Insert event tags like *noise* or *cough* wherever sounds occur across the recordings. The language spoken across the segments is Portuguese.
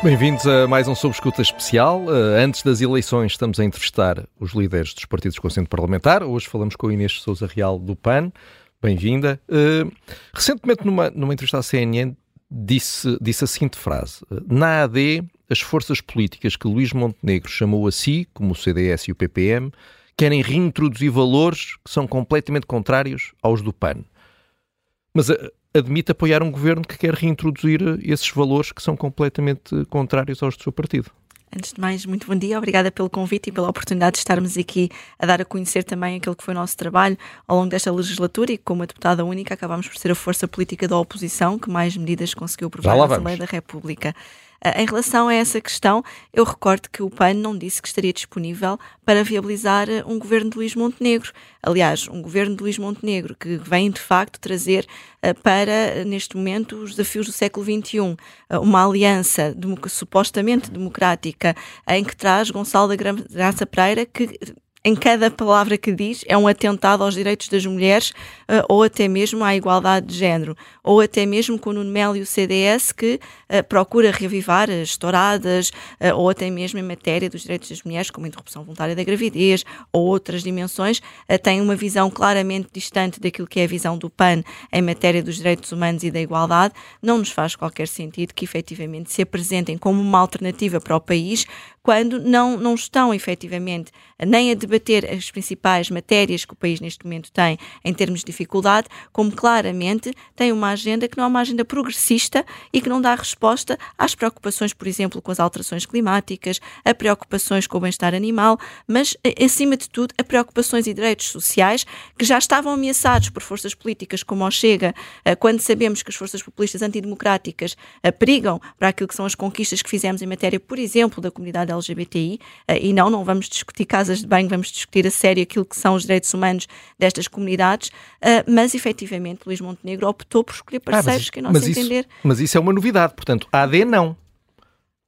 Bem-vindos a mais um Sob Escuta especial. Uh, antes das eleições estamos a entrevistar os líderes dos partidos com assento parlamentar. Hoje falamos com a Inês Souza Real do PAN. Bem-vinda. Uh, recentemente, numa, numa entrevista à CNN, disse, disse a seguinte frase. Na AD, as forças políticas que Luís Montenegro chamou a si, como o CDS e o PPM, querem reintroduzir valores que são completamente contrários aos do PAN. Mas uh, admite apoiar um governo que quer reintroduzir esses valores que são completamente contrários aos do seu partido. Antes de mais, muito bom dia, obrigada pelo convite e pela oportunidade de estarmos aqui a dar a conhecer também aquilo que foi o nosso trabalho ao longo desta legislatura e como a deputada única acabámos por ser a força política da oposição que mais medidas conseguiu aprovar na Assembleia da República. Eh, em relação a essa questão, eu recordo que o PAN não disse que estaria disponível para viabilizar eh, um governo de Luís Montenegro. Aliás, um governo de Luís Montenegro que vem de facto trazer eh, para, neste momento, os desafios do século XXI. Uma aliança supostamente democrática em que traz Gonçalo da Graça Pereira, que em cada palavra que diz é um atentado aos direitos das mulheres uh, ou até mesmo à igualdade de género, ou até mesmo com o Nuno Melo e o CDS que uh, procura reavivar as touradas, uh, ou até mesmo em matéria dos direitos das mulheres, como a interrupção voluntária da gravidez ou outras dimensões, tem uma visão claramente distante daquilo que é a visão do PAN em matéria dos direitos humanos e da igualdade. Não nos faz qualquer sentido que efetivamente se apresentem como uma alternativa para o país quando não, não estão efetivamente nem a debater as principais matérias que o país neste momento tem em termos de dificuldade, como claramente tem uma agenda que não é uma agenda progressista e que não dá resposta às preocupações, por exemplo, com as alterações climáticas, a preocupações com o bem-estar animal, mas, acima de tudo, a preocupações e direitos sociais que já estavam ameaçados por forças políticas como o Chega, eh, quando sabemos que as forças populistas antidemocráticas eh, perigam para aquilo que são as conquistas que fizemos em matéria, por exemplo, da comunidade LGBTI, eh, e não, não vamos discutir casas de banho, vamos discutir a sério aquilo que são os direitos humanos destas comunidades, eh, mas efetivamente Luís Montenegro optou por escolher parceiros ah, que, a nosso entender. Isso, mas isso é uma novidade, portanto, a AD não.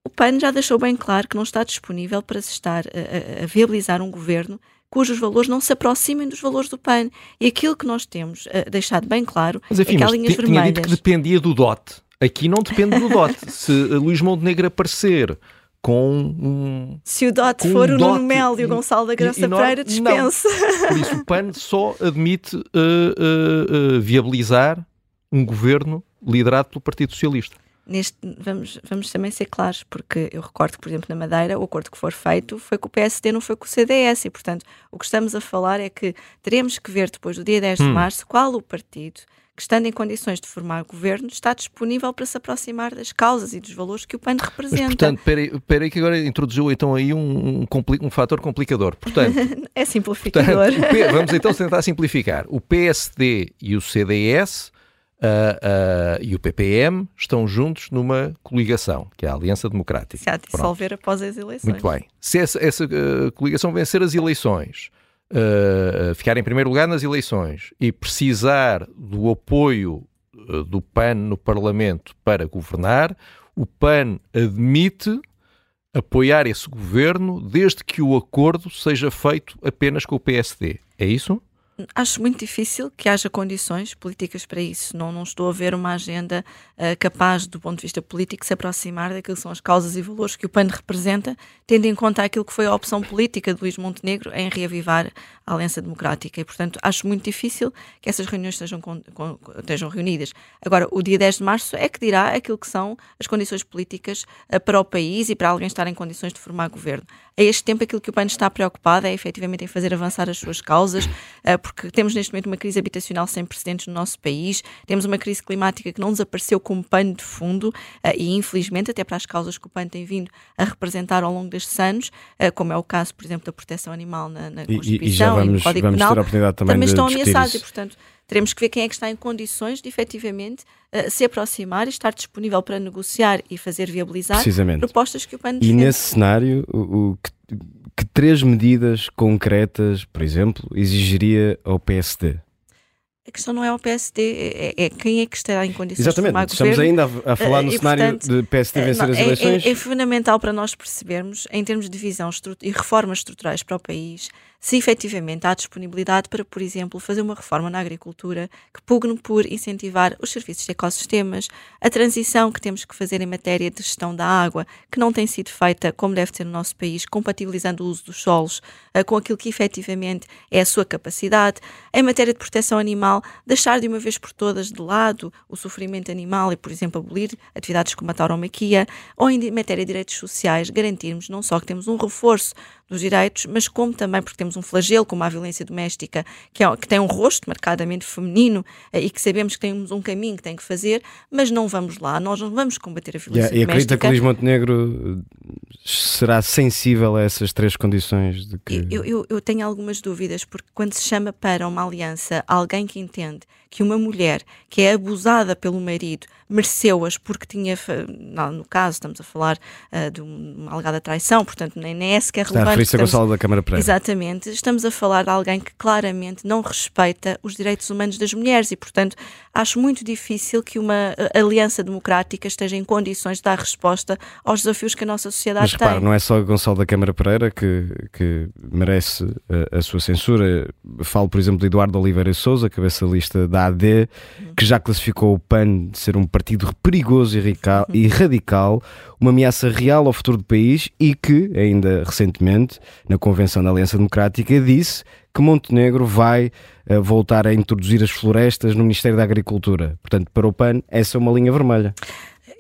O PAN já deixou bem claro que não está disponível para se estar a, a, a viabilizar um governo cujos valores não se aproximem dos valores do PAN. E aquilo que nós temos uh, deixado bem claro mas, enfim, é que há linhas vermelhas. Tinha dito que dependia do DOT. Aqui não depende do DOT. *laughs* se Luís Montenegro aparecer com um. Se o DOT for um o Nuno Melo e o Gonçalo da Graça Pereira, dispensa. Por isso, o PAN só admite uh, uh, uh, viabilizar um governo liderado pelo Partido Socialista. Neste, vamos, vamos também ser claros, porque eu recordo que, por exemplo, na Madeira, o acordo que for feito foi com o PSD, não foi com o CDS, e, portanto, o que estamos a falar é que teremos que ver depois do dia 10 hum. de março qual o partido que, estando em condições de formar governo, está disponível para se aproximar das causas e dos valores que o PAN representa. Mas, portanto, espera aí que agora introduziu então aí um, um, um fator complicador. Portanto, *laughs* é simplificador. Portanto, vamos então tentar simplificar. O PSD e o CDS Uh, uh, e o PPM estão juntos numa coligação, que é a Aliança Democrática. Se há de dissolver após as eleições. Muito bem. Se essa, essa uh, coligação vencer as eleições, uh, ficar em primeiro lugar nas eleições e precisar do apoio uh, do PAN no Parlamento para governar, o PAN admite apoiar esse governo desde que o acordo seja feito apenas com o PSD. É isso? Acho muito difícil que haja condições políticas para isso. Não, não estou a ver uma agenda uh, capaz, do ponto de vista político, se aproximar daquilo que são as causas e valores que o PAN representa, tendo em conta aquilo que foi a opção política de Luís Montenegro em reavivar a Aliança Democrática. E, portanto, acho muito difícil que essas reuniões estejam, com, com, estejam reunidas. Agora, o dia 10 de março é que dirá aquilo que são as condições políticas uh, para o país e para alguém estar em condições de formar governo. A este tempo, aquilo que o PAN está preocupado é efetivamente em fazer avançar as suas causas, uh, porque temos neste momento uma crise habitacional sem precedentes no nosso país, temos uma crise climática que não desapareceu como pano de fundo uh, e, infelizmente, até para as causas que o PAN tem vindo a representar ao longo destes anos, uh, como é o caso, por exemplo, da proteção animal na, na Constituição e, e, já vamos, e no Código vamos Penal, ter a oportunidade também, também estão ameaçados e, portanto, teremos que ver quem é que está em condições de efetivamente uh, se aproximar e estar disponível para negociar e fazer viabilizar propostas que o PAN defende. E nesse cenário, o, o que que três medidas concretas, por exemplo, exigiria ao PSD? a questão não é o PSD, é, é quem é que estará em condições Exatamente. de formar Estamos ainda a, a falar no e, cenário portanto, de PSD vencer não, as é- eleições. É, é fundamental para nós percebermos, em termos de visão e reformas estruturais para o país, se efetivamente há disponibilidade para, por exemplo, fazer uma reforma na agricultura que pugne por incentivar os serviços de ecossistemas, a transição que temos que fazer em matéria de gestão da água, que não tem sido feita como deve ser no nosso país, compatibilizando o uso dos solos eh, com aquilo que efetivamente é a sua capacidade, em matéria de proteção animal, deixar de uma vez por todas de lado o sofrimento animal e, por exemplo, abolir atividades como a tauromaquia, ou em matéria de direitos sociais, garantirmos não só que temos um reforço dos direitos, mas como também porque temos um flagelo como a violência doméstica, que, é, que tem um rosto marcadamente feminino eh, e que sabemos que temos um caminho que tem que fazer, mas não vamos lá, nós não vamos combater a violência e acredita que doméstica. o Luís Montenegro eh, será sensível a essas três condições de que. Eu, eu, eu tenho algumas dúvidas, porque quando se chama para uma aliança alguém que entende que uma mulher que é abusada pelo marido mereceu-as porque tinha, no caso, estamos a falar ah, de uma alegada traição, portanto, nem, nem é sequer Está relevante. referir-se a estamos- Gonçalo da Câmara Pereira. Exatamente, estamos a falar de alguém que claramente não respeita os direitos humanos das mulheres e, portanto, acho muito difícil que uma eh, aliança democrática esteja em condições de dar resposta aos desafios que a nossa sociedade Mas repara, tem. não é só Gonçalo da Câmara Pereira que, que merece a, a sua censura. Falo, por exemplo, de Eduardo Oliveira Souza, cabeça lista da AD, que já classificou o PAN de ser um partido perigoso e, radical, uma ameaça real ao futuro do país e que, ainda recentemente, na Convenção da Aliança Democrática, disse que Montenegro vai eh, voltar a introduzir as florestas no Ministério da Agricultura. Portanto, para o PAN, essa é uma linha vermelha.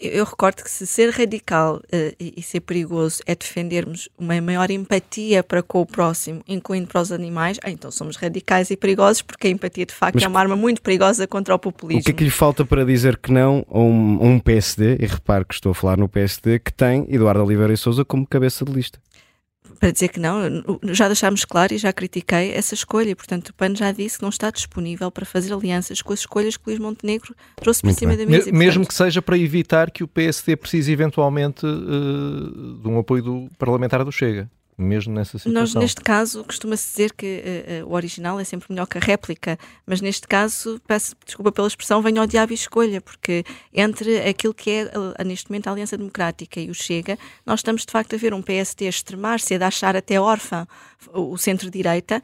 Eu, eu recordo que se ser radical eh, e, e ser perigoso é defendermos uma maior empatia para com o próximo, incluindo para os animais, ah, então somos radicais e perigosos, porque a empatia de facto Mas é uma arma muito perigosa contra o populismo. O que é que lhe falta para dizer que não a um, a um PSD, e repare que estou a falar no PSD, que tem Eduardo Oliveira e Souza como cabeça de lista? Para dizer que não, já deixámos claro e já critiquei essa escolha, e portanto o PAN já disse que não está disponível para fazer alianças com as escolhas que Luís Montenegro trouxe por Muito cima bem. da mesa. Me- Mesmo portanto, que seja para evitar que o PSD precise eventualmente eh, de um apoio do parlamentar do Chega. Mesmo nessa situação. Nós, neste caso, costuma-se dizer que eh, o original é sempre melhor que a réplica, mas neste caso, peço desculpa pela expressão, venho ao diabo e escolha, porque entre aquilo que é eh, neste momento a Aliança Democrática e o Chega, nós estamos de facto a ver um PSD a extremar-se, a de achar até órfã o o centro-direita,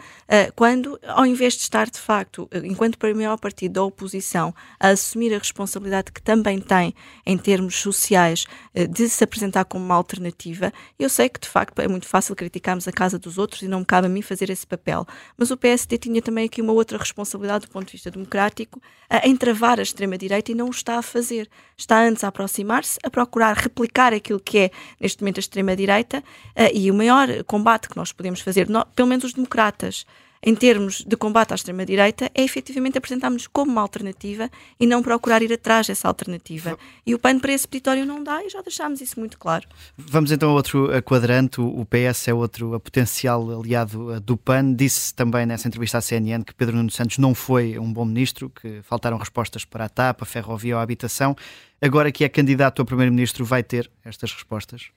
quando, ao invés de estar de facto, enquanto para o maior partido da oposição, a assumir a responsabilidade que também tem em termos sociais de se apresentar como uma alternativa, eu sei que de facto é muito fácil criticarmos a casa dos outros e não me cabe a mim fazer esse papel. Mas o PSD tinha também aqui uma outra responsabilidade do ponto de vista democrático, a entravar a extrema-direita e não o está a fazer. Está antes a aproximar-se, a procurar replicar aquilo que é neste momento a extrema-direita eh, e o maior combate que nós podemos fazer, pelo menos os democratas, em termos de combate à extrema-direita, é efetivamente apresentarmos-nos como uma alternativa e não procurar ir atrás dessa alternativa. E o PAN para esse peditório não dá e já deixámos isso muito claro. Vamos então a outro quadrante. O PS é outro a potencial aliado eh, do PAN. Disse também nessa entrevista à CNN que Pedro Nuno Santos não foi um bom ministro, que faltaram respostas para a TAP, a ferrovia ou a habitação. Agora que é candidato a primeiro-ministro, vai ter estas respostas?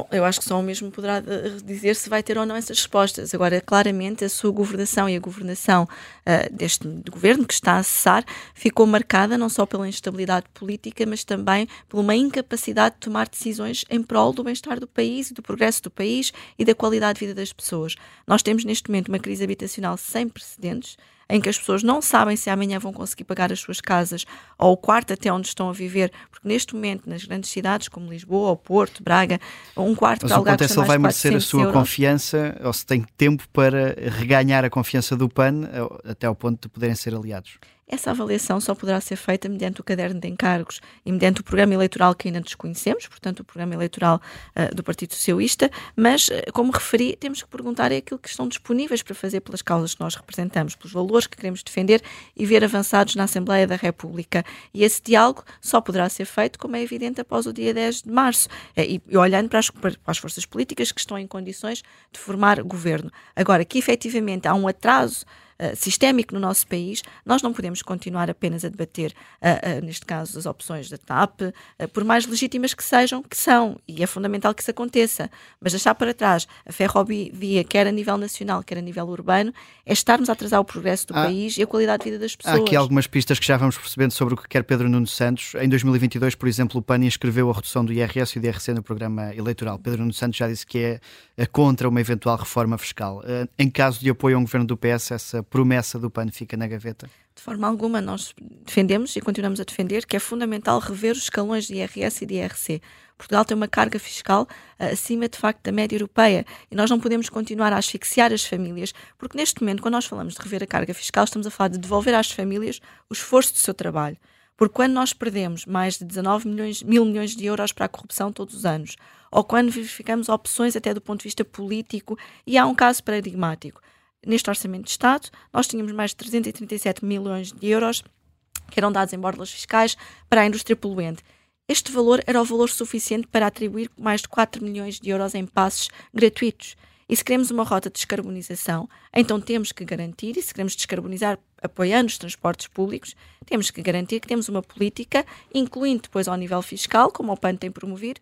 Bom, eu acho que só o mesmo poderá eh, dizer se vai ter ou não essas respostas. Agora, claramente, a sua governação e a governação ah, deste governo que está a cessar ficou marcada não só pela instabilidade política, mas também por uma incapacidade de tomar decisões em prol do bem-estar do país e do progresso do país e da qualidade de vida das pessoas. Nós temos neste momento uma crise habitacional sem precedentes em que as pessoas não sabem se amanhã vão conseguir pagar as suas casas ou o quarto até onde estão a viver, porque neste momento nas grandes cidades como Lisboa, ou Porto, Braga, um quarto Mas para o alugar é custa se ele vai merecer a 400 sua euros. confiança ou se tem tempo para reganhar a confiança do PAN até ao ponto de poderem ser aliados. Essa avaliação só poderá ser feita mediante o caderno de encargos e mediante o programa eleitoral que ainda desconhecemos, portanto, o programa eleitoral ah, do Partido Socialista, mas, ah, como referi, temos que perguntar é aquilo que estão disponíveis para fazer pelas causas que nós representamos, pelos valores que queremos defender e ver avançados na Assembleia da República. E esse diálogo só poderá ser feito, como é evidente, após o dia 10 de março, eh, e, e olhando para as, para as forças políticas que estão em condições de formar governo. Agora, que efetivamente há um atraso uh, sistémico no nosso país, nós não podemos continuar apenas a debater, uh, neste caso, as opções da TAP, por mais legítimas que sejam, que são, e é fundamental que isso aconteça, mas deixar para trás a ferrovia, quer a nível nacional, quer a nível urbano, é estarmos a atrasar o progresso do país e a qualidade de vida das pessoas. Há aqui algumas pistas que já vamos percebendo sobre o que quer Pedro Nuno Santos. Em 2022, por exemplo, o PAN inscreveu a redução do IRS e do IRC no programa eleitoral. Pedro Nuno Santos já disse que é, é contra uma eventual reforma fiscal. Eh, em caso de apoio a um governo do PS, essa promessa do PAN fica na gaveta? De forma alguma, nós defendemos e continuamos a defender que é fundamental rever os escalões de IRS e de IRC. Portugal tem uma carga fiscal uh, acima, de facto, da média europeia e nós não podemos continuar a asfixiar as famílias, porque neste momento, quando nós falamos de rever a carga fiscal, estamos a falar de devolver às famílias o esforço do seu trabalho. Porque quando nós perdemos mais de 19 milhões, mil milhões de euros para a corrupção todos os anos, ou quando verificamos opções até do ponto de vista político, e há um caso paradigmático. Neste Orçamento de Estado, nós tínhamos mais de 337 milhões de euros que eram dados em bordas fiscais para a indústria poluente. Este valor era o valor suficiente para atribuir mais de 4 milhões de euros em passos gratuitos. E se queremos uma rota de descarbonização, então temos que garantir, e se queremos descarbonizar apoiando os transportes públicos, temos que garantir que temos uma política, incluindo depois ao nível fiscal, como o PAN tem promovido,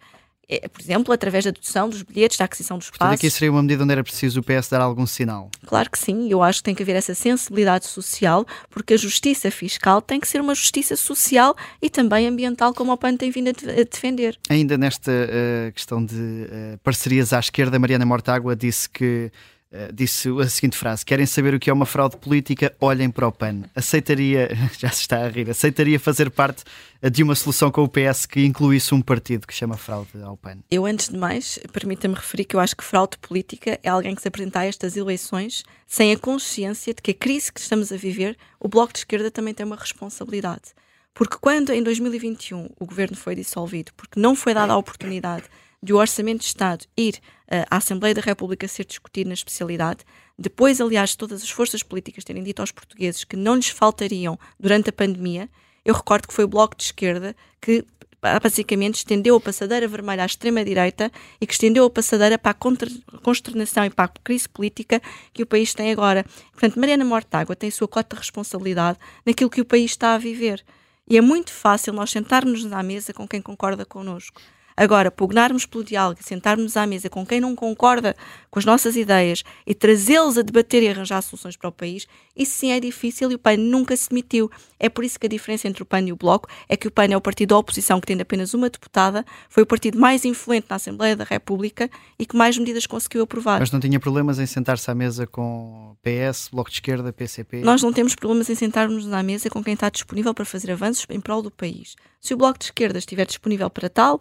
por exemplo, através da dedução dos bilhetes, da aquisição dos espaços. Portanto, aqui seria uma medida onde era preciso o PS dar algum sinal. Claro que sim, eu acho que tem que haver essa sensibilidade social, porque a justiça fiscal tem que ser uma justiça social e também ambiental, como o PAN tem vindo a defender. Ainda nesta uh, questão de uh, parcerias à esquerda, Mariana Mortágua disse que Uh, disse a seguinte frase: Querem saber o que é uma fraude política? Olhem para o PAN. Aceitaria, *laughs* já se está a rir, aceitaria fazer parte de uma solução com o PS que incluísse um partido que chama fraude ao PAN? Eu, antes de mais, permita-me referir que eu acho que fraude política é alguém que se apresenta a estas eleições sem a consciência de que a crise que estamos a viver, o Bloco de Esquerda também tem uma responsabilidade. Porque quando em 2021 o governo foi dissolvido, porque não foi dada a oportunidade de o Orçamento de Estado ir uh, à Assembleia da República ser discutido na especialidade, depois, aliás, todas as forças políticas terem dito aos portugueses que não lhes faltariam durante a pandemia, eu recordo que foi o Bloco de Esquerda que basicamente estendeu a passadeira vermelha à extrema-direita e que estendeu a passadeira para a consternação e para a crise política que o país tem agora. Portanto, Mariana Mortágua tem a sua cota de responsabilidade naquilo que o país está a viver. E é muito fácil nós sentarmos à mesa com quem concorda connosco. Agora, pugnarmos pelo diálogo, sentarmos à mesa com quem não concorda com as nossas ideias e trazê-los a debater e arranjar soluções para o país, isso sim é difícil e o PAN nunca se demitiu. É por isso que a diferença entre o PAN e o Bloco é que o PAN é o partido da oposição que tem apenas uma deputada, foi o partido mais influente na Assembleia da República e que mais medidas conseguiu aprovar. Mas não tinha problemas em sentar-se à mesa com PS, Bloco de Esquerda, PCP? Nós não temos problemas em sentarmos à mesa com quem está disponível para fazer avanços em prol do país. Se o Bloco de Esquerda estiver disponível para tal,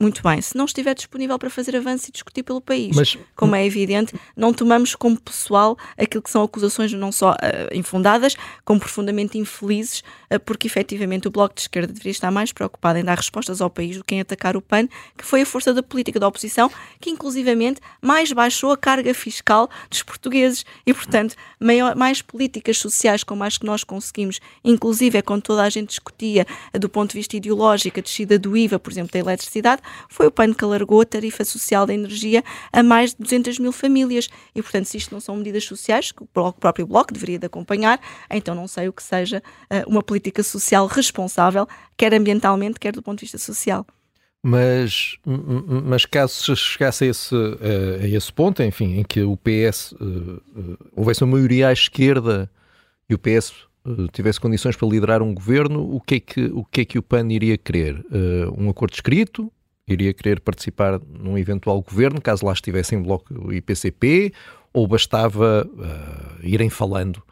muito bem, se não estiver disponível para fazer avanço e discutir pelo país, Mas... como é evidente, não tomamos como pessoal aquilo que são acusações não só uh, infundadas, como profundamente infelizes, porque efetivamente o Bloco de Esquerda deveria estar mais preocupado em dar respostas ao país do que em atacar o PAN, que foi a força da política da oposição que inclusivamente mais baixou a carga fiscal dos portugueses e, portanto, maior, mais políticas sociais como as que nós conseguimos, inclusive é quando toda a gente discutia uh, do ponto de vista ideológico a descida do IVA, por exemplo, da eletricidade, foi o PAN que alargou a tarifa social da energia a mais de 200 mil famílias. E, portanto, se isto não são medidas sociais, que o próprio Bloco deveria de acompanhar, então não sei o que seja uh, uma política social responsável, quer ambientalmente, quer do ponto de vista social. Mas, mas caso se chegasse a esse, a esse ponto, enfim, em que o PS uh, uh, houvesse uma maioria à esquerda e o PS tivesse condições para liderar um governo, o que é que o, que é que o PAN iria querer? Um acordo escrito? iria querer participar num eventual governo, caso lá estivesse em bloco IPCP, ou bastava uh, irem falando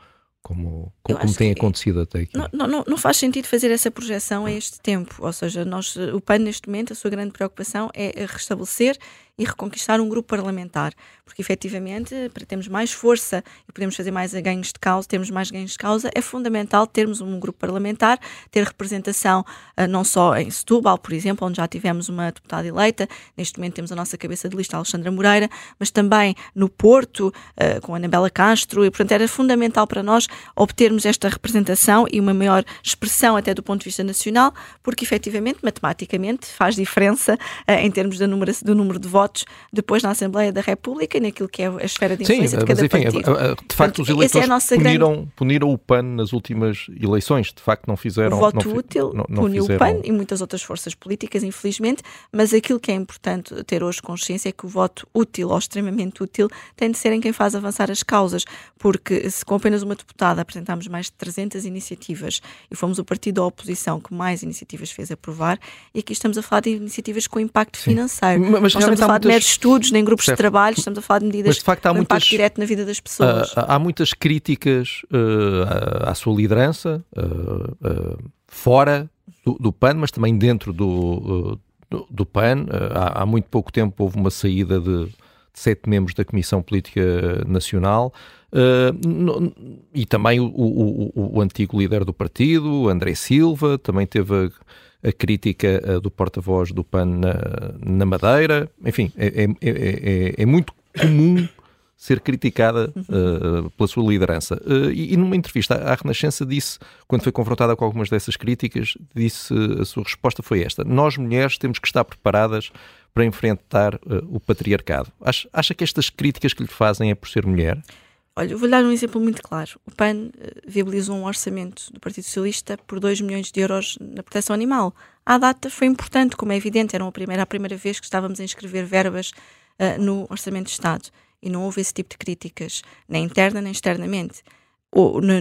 como, como, como tem acontecido até aqui. Não, não, não, faz sentido fazer essa projeção a este tempo. Ou seja, nós, o PAN neste momento, a sua grande preocupação é restabelecer e reconquistar um grupo parlamentar, porque efetivamente, para termos mais força e podemos fazer mais ganhos de causa, termos mais ganhos de causa, é fundamental termos um grupo parlamentar, ter representação uh, não só em Setúbal, por exemplo, onde já tivemos uma deputada eleita, neste momento temos a nossa cabeça de lista, Alexandra Moreira, mas também no Porto, uh, com a Anabela Castro, e portanto era fundamental para nós obtermos esta representação e uma maior expressão até do ponto de vista nacional, porque efetivamente, matematicamente, faz diferença uh, em termos do número de votos votos depois na Assembleia da República e naquilo que é a esfera de influência Sim, de cada mas enfim, partido. de facto os Portanto, essa é eleitores nossa puniram, grande- puniram o PAN nas últimas eleições, de facto não fizeram... o voto não útil não- não puniu fizeram- o PAN e muitas outras forças políticas, infelizmente, mas aquilo que é importante ter hoje consciência é que o voto útil ou extremamente útil tem de ser em quem faz avançar as causas, porque se com apenas uma deputada apresentámos mais de 300 iniciativas e fomos o partido da oposição que mais iniciativas fez aprovar, e aqui estamos a falar de iniciativas com impacto financeiro. Mas- mas Não estamos a há falar de muitas- meros estudos, nem grupos Certo. de trabalho, estamos a falar de medidas Mas, de facto, há com impacto muitas- direto na vida das pessoas. Ah, há muitas críticas ah, à, à sua liderança ah, ah, fora do, do PAN, mas também dentro do, do, do PAN. Há, há muito pouco tempo houve uma saída de, de sete membros da Comissão Política Nacional. ah, no- e também o, o- o- antigo líder do partido, André Silva, também teve a, a crítica ah, do porta-voz do PAN na, na Madeira. Enfim, é, é- é- é- é muito comum ser criticada uh, pela sua liderança. Uh, e, e numa entrevista à Renascença disse, quando foi confrontada com algumas dessas críticas, disse uh, a sua resposta foi esta: Nós mulheres temos que estar preparadas para enfrentar uh, o patriarcado. Acha, acha que estas críticas que lhe fazem é por ser mulher? Olha, eu vou dar um exemplo muito claro. O PAN eh, viabilizou um orçamento do Partido Socialista por 2 milhões de euros na proteção animal. À data foi importante, como é evidente, era a primeira, a primeira vez que estávamos a inscrever verbas eh, no Orçamento de Estado. E não houve esse tipo de críticas, nem interna nem externamente.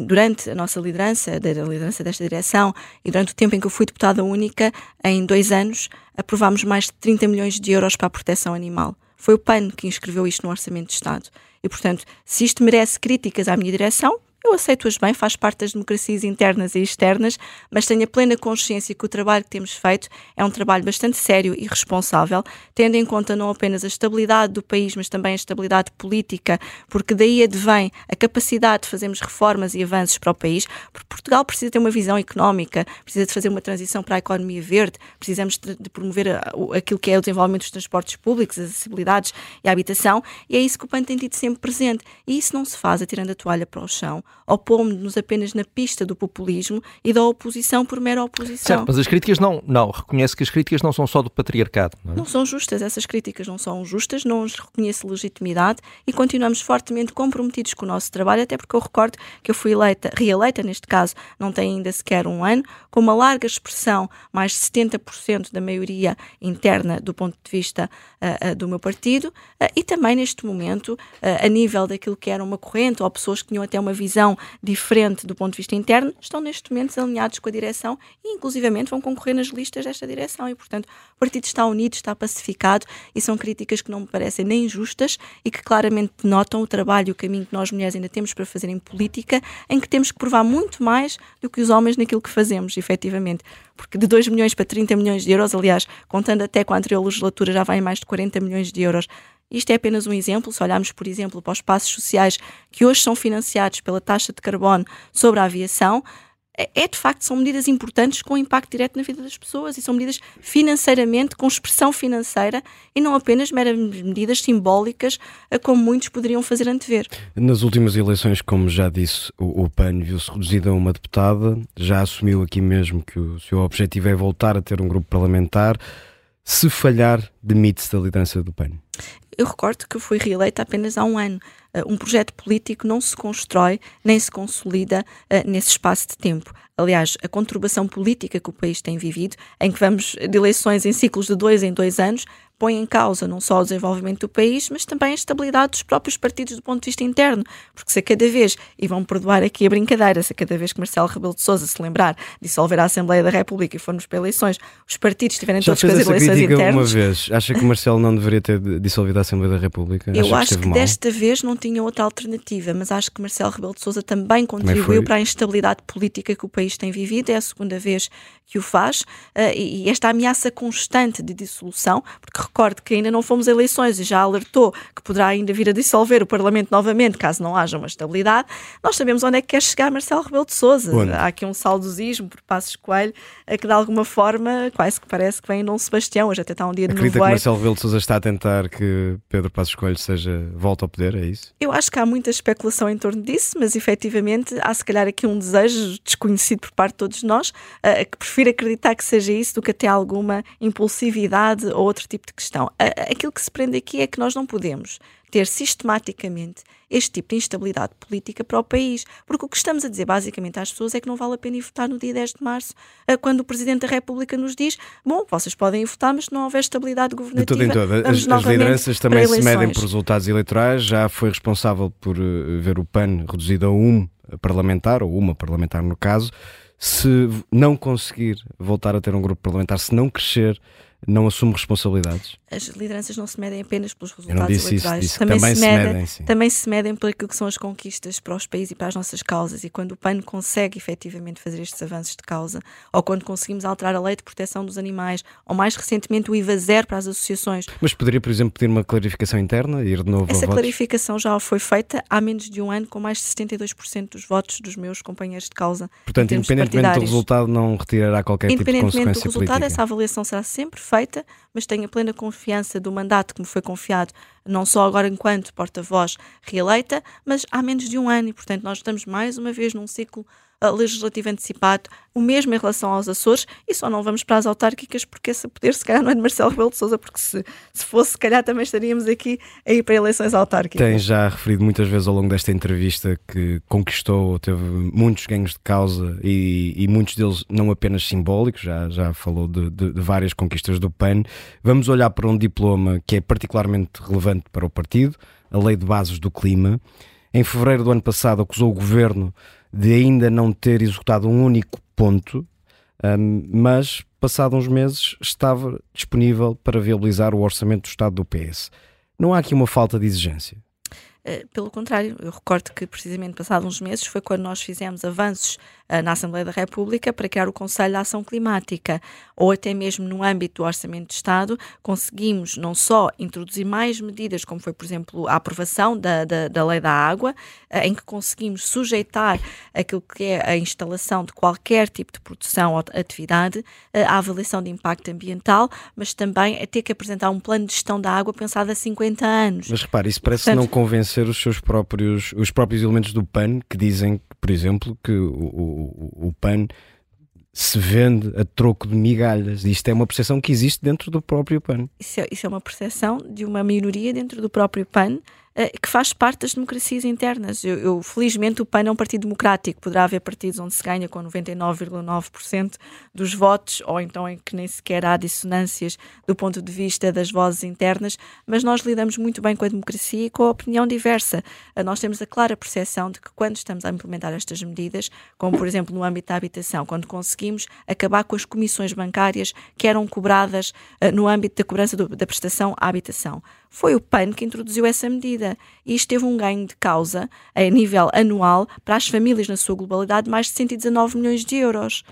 Durante a nossa liderança, da liderança desta direção, e durante o tempo em que eu fui deputada única, em dois anos, aprovámos mais de 30 milhões de euros para a proteção animal. Foi o PAN que inscreveu isto no Orçamento de Estado. E, portanto, se isto merece críticas à minha direção, eu aceito-as bem, faz parte das democracias internas e externas, mas tenho a plena consciência que o trabalho que temos feito é um trabalho bastante sério e responsável, tendo em conta não apenas a estabilidade do país, mas também a estabilidade política, porque daí advém a capacidade de fazermos reformas e avanços para o país, porque Portugal precisa ter uma visão económica, precisa de fazer uma transição para a economia verde, precisamos de, promover a- o- aquilo que é o desenvolvimento dos transportes públicos, as acessibilidades e a habitação, e é isso que o PAN tem tido sempre presente. E isso não se faz atirando a toalha para o chão, ou pondo-nos apenas na pista do populismo e da oposição por mera oposição. Certo, mas as críticas não, não, reconhece que as críticas não são só do patriarcado, não é? Não são justas, essas críticas não são justas, não os reconheço legitimidade e continuamos fortemente comprometidos com o nosso trabalho, até porque eu recordo que eu fui eleita, reeleita neste caso, não tem ainda sequer um ano, com uma larga expressão, mais de 70% da maioria interna do ponto de vista ah, ah, do meu partido, ah, e também neste momento, a nível daquilo que era uma corrente, ou pessoas que tinham até uma visão diferente do ponto de vista interno, estão neste momento alinhados com a direção e inclusivamente vão concorrer nas listas desta direção e portanto o partido está unido, está pacificado e são críticas que não me parecem nem justas e que claramente denotam o trabalho e o caminho que nós mulheres ainda temos para fazer em política, em que temos que provar muito mais do que os homens naquilo que fazemos, efetivamente. Porque de 2 milhões para 30 milhões de euros, aliás, contando até com a anterior legislatura, já vai em mais de 40 milhões de euros. Isto é apenas um exemplo. Se olharmos, por exemplo, para os passos sociais que hoje são financiados pela taxa de carbono sobre a aviação, é é, de facto são medidas importantes com impacto direto na vida das pessoas e são medidas financeiramente com expressão financeira e não apenas meras medidas simbólicas eh, como muitos poderiam fazer antever. Nas últimas eleições, como já disse, o, PAN viu-se reduzido a uma deputada, já assumiu aqui mesmo que o seu objetivo é voltar a ter um grupo parlamentar. Se falhar, demite-se da liderança do PAN. Eu recordo que fui reeleita apenas há um ano. Uh, Um projeto político não se constrói nem se consolida uh, nesse espaço de tempo. Aliás, a conturbação política que o país tem vivido, em que vamos de eleições em ciclos de dois em dois anos, põe em causa não só o desenvolvimento do país, mas também a estabilidade dos próprios partidos do ponto de vista interno. Porque se a cada vez, e vão perdoar aqui a brincadeira, se a cada vez que Marcelo Rebelo de Sousa se lembrar dissolver a Assembleia da República e formos para eleições, os partidos tiverem Já todos que fazer eleições crítica uma internas. vez. Acha que Marcelo não deveria ter dissolvido a Assembleia da República? Eu Acha acho que mal? desta vez não tinha outra alternativa, mas acho que Marcelo Rebelo de Sousa também contribuiu para a instabilidade política que o país tem vivido. É a segunda vez que o faz eh, e esta ameaça constante de dissolução, porque recordo que ainda não fomos a eleições e já alertou que poderá ainda vir a dissolver o Parlamento novamente caso não haja uma estabilidade. Nós sabemos onde é que quer chegar Marcelo Rebelo de Sousa. Há aqui um saudosismo por Passos Coelho eh, que de alguma forma quase que parece que vem em Dom Sebastião. Hoje até está um dia de Acredita que. Marcelo Rebelo de Sousa está a tentar que Pedro Passos Coelho seja volta ao poder, é isso? Eu acho que há muita especulação em torno disso, mas efetivamente há se calhar aqui um desejo desconhecido por parte de todos nós, uh, que prefiro acreditar que seja isso do que até alguma impulsividade ou outro tipo de questão. Aquilo que se prende aqui é que nós não podemos ter sistematicamente este tipo de instabilidade política para o país. Porque o que estamos a dizer basicamente às pessoas é que não vale a pena ir votar no dia 10 de março, eh, quando o Presidente da República nos diz: bom, vocês podem ir votar, mas se não houver estabilidade governativa. De todo em todo. As, as lideranças também se medem por resultados eleitorais. Já foi responsável por uh, ver o PAN reduzido a um parlamentar, ou uma parlamentar no caso. Se não conseguir voltar a ter um grupo parlamentar, se não crescer não assume responsabilidades? As lideranças não se medem apenas pelos resultados eleitorais. Isso, também, também, se medem, medem também se medem por aquilo que são as conquistas para os países e para as nossas causas. E quando o PAN consegue efetivamente fazer estes avanços de causa, ou quando conseguimos alterar a lei de proteção dos animais, ou mais recentemente o IVA zero para as associações. Mas poderia, por exemplo, pedir uma clarificação interna e ir de novo Essa clarificação já foi feita há menos de um ano, com mais de 72% dos votos dos meus companheiros de causa. Portanto, independentemente do resultado, não retirará qualquer tipo de consequência Independentemente do resultado, política. essa avaliação será sempre feita, mas tenho a plena confiança do mandato que me foi confiado, não só agora enquanto porta-voz reeleita, mas há menos de um ano e, portanto, nós estamos mais uma vez num ciclo legislativo antecipado, o mesmo em relação aos Açores, e só não vamos para as autárquicas porque esse poder, se calhar, não é de Marcelo Rebelo de Sousa, porque se, se fosse, se calhar, também estaríamos aqui a ir para eleições autárquicas. Tem já referido muitas vezes ao longo desta entrevista que conquistou, teve muitos ganhos de causa e, e muitos deles não apenas simbólicos, já, já falou de, de, de várias conquistas do PAN. Vamos olhar para um diploma que é particularmente relevante para o partido, a Lei de Bases do Clima. Em fevereiro do ano passado, acusou o governo de ainda não ter executado um único ponto, um, mas passado uns meses estava disponível para viabilizar o orçamento do Estado do PS. Não há aqui uma falta de exigência? Eh, pelo contrário, eu recordo que precisamente passados uns meses foi quando nós fizemos avanços uh, na Assembleia da República para criar o Conselho de Ação Climática, ou até mesmo no âmbito do Orçamento de Estado, conseguimos não só introduzir mais medidas, como foi, por exemplo, a aprovação da, da, da Lei da Água, uh, em que conseguimos sujeitar aquilo que é a instalação de qualquer tipo de produção ou atividade à avaliação de impacto ambiental, mas também a ter que apresentar um plano de gestão da água pensado há 50 anos. Mas repare, isso parece Portanto, não convence ser os seus próprios, os próprios elementos do PAN que dizem, por exemplo, que o, o, o PAN se vende a troco de migalhas. Isto é uma percepção que existe dentro do próprio PAN. Isso é, isso é uma percepção de uma minoria dentro do próprio PAN que faz parte das democracias internas. Eu, eu, felizmente o PAN é um partido democrático, poderá haver partidos onde se ganha com 99,9% dos votos, ou então em que nem sequer há dissonâncias do ponto de vista das vozes internas, mas nós lidamos muito bem com a democracia e com a opinião diversa. Eh, nós temos a clara percepção de que quando estamos a implementar estas medidas, como por exemplo no âmbito da habitação, quando conseguimos acabar com as comissões bancárias que eram cobradas uh, no âmbito da cobrança do, da prestação à habitação, foi o PAN que introduziu essa medida. E isto teve um ganho de causa, a nível anual, para as famílias na sua globalidade, mais de 119 milhões de euros.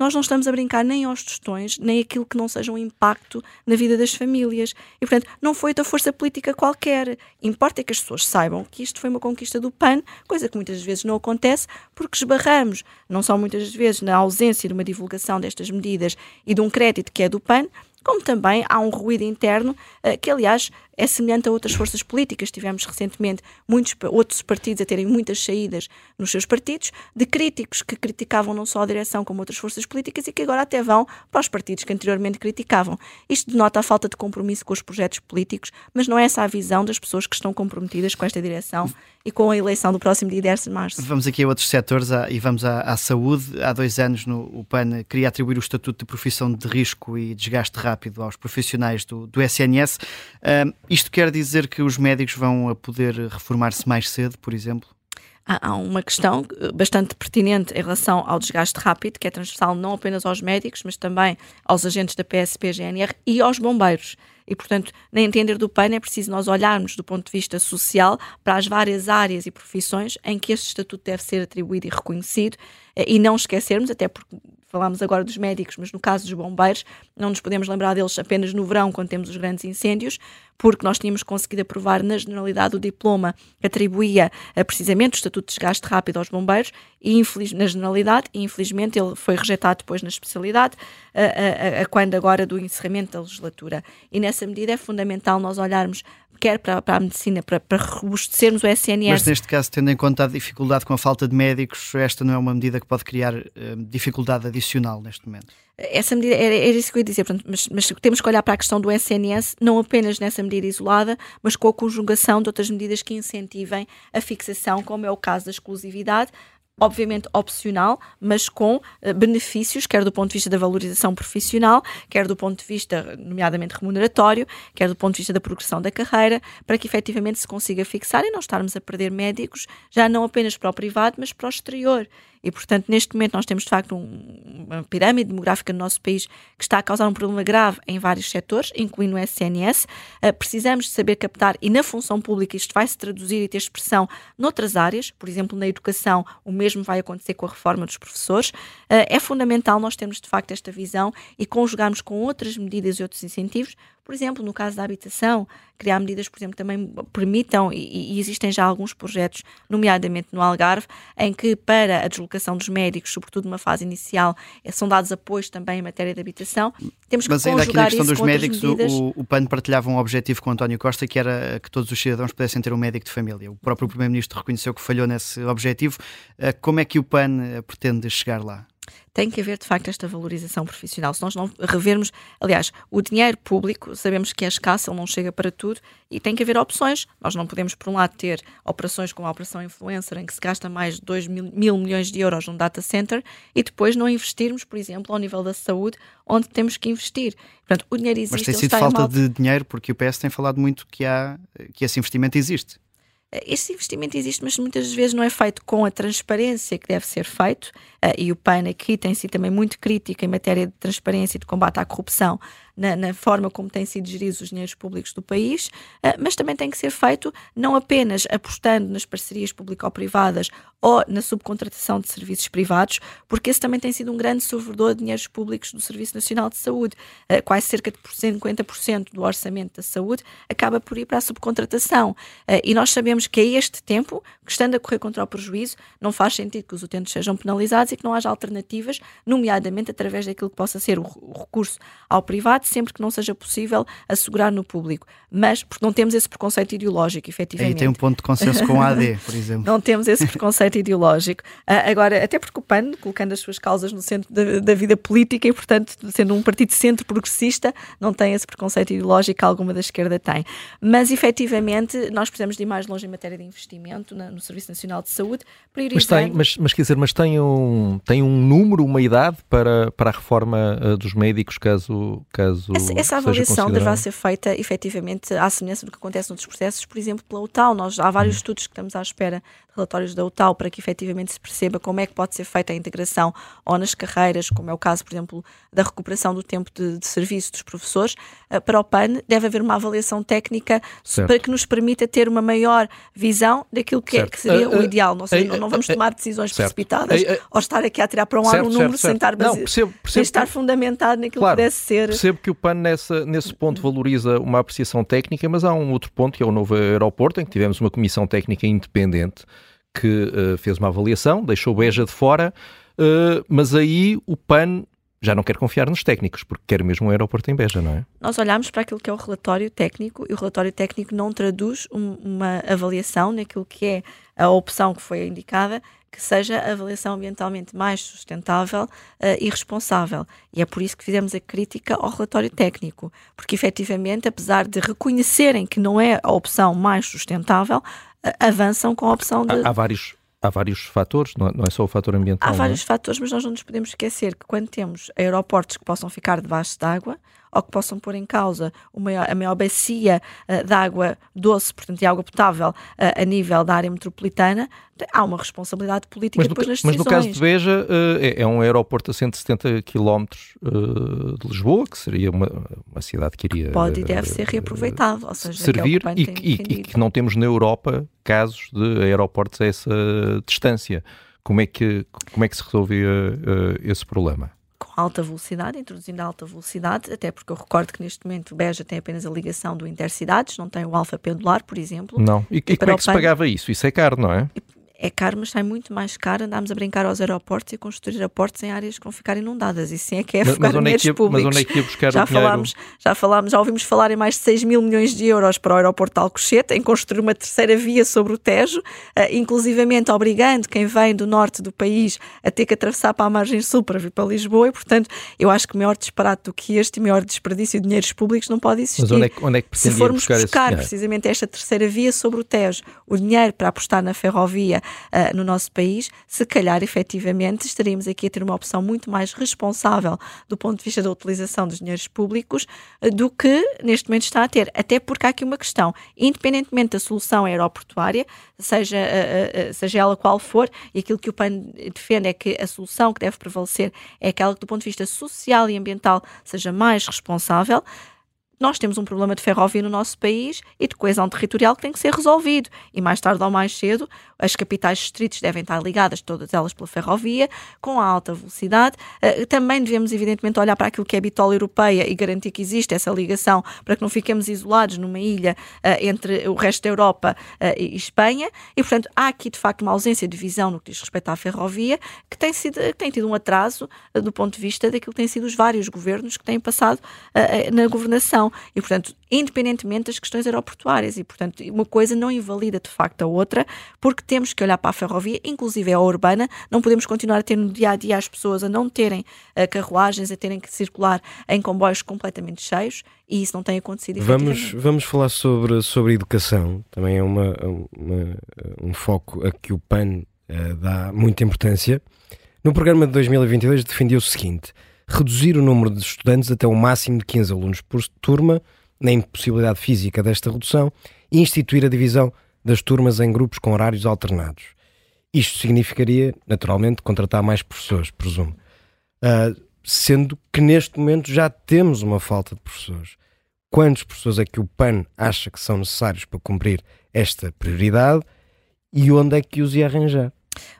Nós não estamos a brincar nem aos tostões, nem aquilo que não seja um impacto na vida das famílias. E, portanto, não foi da força política qualquer. Importa é que as pessoas saibam que isto foi uma conquista do PAN, coisa que muitas vezes não acontece, porque esbarramos, não só muitas vezes na ausência de uma divulgação destas medidas e de um crédito que é do PAN, como também há um ruído interno eh, que, aliás, é semelhante a outras forças políticas. Tivemos recentemente muitos outros partidos a terem muitas saídas nos seus partidos, de críticos que criticavam não só a direção como outras forças políticas e que agora até vão para os partidos que anteriormente criticavam. Isto denota a falta de compromisso com os projetos políticos, mas não é essa a visão das pessoas que estão comprometidas com esta direção e com a eleição do próximo dia 10 de março. Vamos aqui a outros setores e vamos à, à saúde. Há dois anos no, o PAN queria atribuir o estatuto de profissão de risco e desgaste rápido aos profissionais do, do SNS. Isto quer dizer que os médicos vão poder reformar-se mais cedo, por exemplo? há uma questão bastante pertinente em relação ao desgaste rápido, que é transversal não apenas aos médicos, mas também aos agentes da PSP, GNR e aos bombeiros. E, portanto, na entender do PAN é preciso nós olharmos do ponto de vista social para as várias áreas e profissões em que este estatuto deve ser atribuído e reconhecido eh, e não esquecermos, até porque falámos agora dos médicos, mas no caso dos bombeiros, não nos podemos lembrar deles apenas no verão, quando temos os grandes incêndios, porque nós tínhamos conseguido aprovar na generalidade o diploma que atribuía uh, precisamente o estatuto de desgaste rápido aos bombeiros, e infeliz, na generalidade, e infelizmente ele foi rejeitado depois na especialidade, uh, uh, quando agora do encerramento da legislatura. E nessa medida é fundamental nós olharmos quer para, para a medicina, para, para robustecermos o SNS. Mas neste caso, tendo em conta a dificuldade com a falta de médicos, esta não é uma medida que pode criar uh, dificuldade adicional neste momento? Essa medida, era, era isso que eu ia dizer, portanto, mas, mas, temos que olhar para a questão do SNS, não apenas nessa medida isolada, mas com a conjugação de outras medidas que incentivem a fixação, como é o caso da exclusividade, obviamente opcional, mas com uh, benefícios, quer do ponto de vista da valorização profissional, quer do ponto de vista, nomeadamente remuneratório, quer do ponto de vista da progressão da carreira, para que efetivamente se consiga fixar e não estarmos a perder médicos, já não apenas para o privado, mas para o exterior. E, portanto, neste momento nós temos de facto um, uma pirâmide demográfica no nosso país que está a causar um problema grave em vários setores, incluindo o SNS. Uh, precisamos de saber captar e na função pública isto vai se traduzir e ter expressão noutras áreas, por exemplo, na educação, o mesmo vai acontecer com a reforma dos professores. Uh, é fundamental nós termos de facto esta visão e conjugarmos com outras medidas e outros incentivos por exemplo, no caso da habitação, criar medidas, por exemplo, também permitam, e, e, existem já alguns projetos, nomeadamente no Algarve, em que para a deslocação dos médicos, sobretudo numa fase inicial, eh, são dados apoios também em matéria de habitação. Temos que Mas ainda aqui na questão dos médicos, o, o PAN partilhava um objetivo com António Costa, que era que todos os cidadãos pudessem ter um médico de família. O próprio Primeiro-Ministro reconheceu que falhou nesse objetivo. Eh, como é que o PAN eh, pretende chegar lá? Tem que haver de facto esta valorização profissional. Se nós não revermos, aliás, o dinheiro público, sabemos que é escasso, ele não chega para tudo e tem que haver opções. Nós não podemos, por um lado, ter operações como a Operação Influencer, em que se gasta mais de 2 mil, mil milhões de euros num data center e depois não investirmos, por exemplo, ao nível da saúde, onde temos que investir. Portanto, o dinheiro existe. Mas tem sido falta de dinheiro, porque o PS tem falado muito que, há, que esse investimento existe. Esse investimento existe, mas muitas vezes não é feito com a transparência que deve ser feito, uh, e o PAN aqui tem sido também muito crítico em matéria de transparência e de combate à corrupção na, na forma como têm sido geridos os dinheiros públicos do país, uh, mas também tem que ser feito não apenas apostando nas parcerias público-privadas ou na subcontratação de serviços privados, porque esse também tem sido um grande servidor de dinheiros públicos do Serviço Nacional de Saúde. Uh, quase cerca de 50% do orçamento da saúde acaba por ir para a subcontratação. e nós sabemos que a este tempo, que estando a correr contra o prejuízo, não faz sentido que os utentes sejam penalizados e que não haja alternativas, nomeadamente através daquilo que possa ser o, recurso ao privado, sempre que não seja possível assegurar no público. Mas porque não temos esse preconceito ideológico, efetivamente. Aí tem um ponto de consenso com a AD, por *laughs* exemplo. não temos esse preconceito ideológico. Uh, agora, até porque o PAN, colocando as suas causas no centro da, da vida política e, portanto, sendo um partido centro progressista, não tem esse preconceito ideológico que alguma da esquerda tem. Mas, efetivamente, nós precisamos de ir mais longe em matéria de investimento na, no Serviço Nacional de Saúde, Mas tem, mas, mas, quer dizer, mas tem um, tem um número, uma idade para, para a reforma uh, dos médicos, caso, caso Essa, essa avaliação deverá ser feita, efetivamente, à semelhança do que acontece noutros processos, por exemplo, pela UTAL. Nós, há vários hum. estudos que estamos à espera relatórios da UTAL para que efetivamente se perceba como é que pode ser feita a integração ou nas carreiras, como é o caso, por exemplo, da recuperação do tempo de, de serviço dos professores. Uh, para o PAN deve haver uma avaliação técnica certo. para que nos permita ter uma maior visão daquilo que, é, que seria uh, uh, o ideal. Não, seja, não vamos tomar decisões certo. precipitadas ou estar aqui a tirar para um certo, ar um número sem estar, não, percebo, percebo sem estar fundamentado naquilo claro, que pudesse ser. Percebo que o PAN nessa, nesse ponto valoriza uma apreciação técnica, mas há um outro ponto que é o novo aeroporto, em que tivemos uma comissão técnica independente que uh, fez uma avaliação, deixou Beja de fora, uh, mas aí o PAN já não quer confiar nos técnicos, porque quer mesmo um aeroporto em Beja, não é? Nós olhamos para aquilo que é o relatório técnico e o relatório técnico não traduz um, uma avaliação naquilo que é a opção que foi indicada, que seja a avaliação ambientalmente mais sustentável uh, e responsável. E é por isso que fizemos a crítica ao relatório técnico, porque efetivamente, apesar de reconhecerem que não é a opção mais sustentável, avançam com a opção de. Há, há vários, há vários fatores, não é, não é só o fator ambiental. Há vários é? fatores, mas nós não nos podemos esquecer que quando temos aeroportos que possam ficar debaixo d'água, ou que possam pôr em causa maior, a maior bacia uh, de água doce, portanto, de água potável, uh, a nível da área metropolitana, há uma responsabilidade política mas depois nas decisões. Mas no caso de Beja, uh, é, é, um aeroporto a 170 km de Lisboa, que seria uma, uma cidade que iria... Pode e deve ser reaproveitado, ou seja, servir é e, e, e que não temos na Europa casos de aeroportos a essa distância. Como é que, como é que se resolvia esse problema? Com alta velocidade, introduzindo a alta velocidade, até porque eu recordo que neste momento o Beja tem apenas a ligação do Intercidades, não tem o alfa pendular, por exemplo. Não. E, e, e como é que se pagava isso? Isso é caro, não é? É caro, mas sai muito mais caro andarmos a brincar aos aeroportos e construir aeroportos em áreas que vão ficar inundadas. Isso sim é que é mas, mas onde é ia, públicos. Mas onde é que ia buscar já o dinheiro? falámos, já falámos, já ouvimos falar em mais de 6 mil milhões de euros para o aeroporto de Alcochete, em construir uma terceira via sobre o Tejo, uh, inclusivamente obrigando quem vem do norte do país a ter que atravessar para a margem sul para vir para Lisboa e, portanto, eu acho que maior disparate do que este, maior desperdício de dinheiros públicos não pode existir. Mas onde é que, onde é que Se formos buscar, buscar precisamente esta terceira via sobre o Tejo, o dinheiro para apostar na ferrovia uh, no nosso país, se calhar efetivamente estaríamos aqui a ter uma opção muito mais responsável do ponto de vista da utilização dos dinheiros públicos uh, do que neste momento está a ter. Até porque há aqui uma questão, independentemente da solução aeroportuária, seja, uh, seja ela qual for, e aquilo que o PAN defende é que a solução que deve prevalecer é aquela que, do ponto de vista social e ambiental, seja mais responsável nós temos um problema de ferrovia no nosso país e de coesão territorial que tem que ser resolvido. E mais tarde ou mais cedo, as capitais distritos devem estar ligadas, todas elas pela ferrovia, com a alta velocidade. Uh, também devemos, evidentemente, olhar para aquilo que é a bitola europeia e garantir que existe essa ligação para que não fiquemos isolados numa ilha uh, entre o resto da Europa uh, e Espanha. E, portanto, há aqui, de facto, uma ausência de visão no que diz respeito à ferrovia, que tem, sido, que tem tido um atraso do ponto de vista daquilo que têm sido os vários governos que têm passado na governação. E, portanto, independentemente das questões aeroportuárias. E, portanto, uma coisa não invalida de facto a outra, porque temos que olhar para a ferrovia, inclusive a urbana. Não podemos continuar a ter no dia a dia as pessoas a não terem uh, carruagens, a terem que circular em comboios completamente cheios. E isso não tem acontecido. Vamos, vamos falar sobre, sobre educação. Também é uma, uma um foco a que o PAN uh, dá muita importância. No programa de 2022 defendia o seguinte reduzir o número de estudantes até o máximo de 15 alunos por turma, na impossibilidade física desta redução, e instituir a divisão das turmas em grupos com horários alternados. Isto significaria, naturalmente, contratar mais professores, presumo. Uh, sendo que neste momento já temos uma falta de professores. Quantos professores é que o PAN acha que são necessários para cumprir esta prioridade e onde é que os ia arranjar?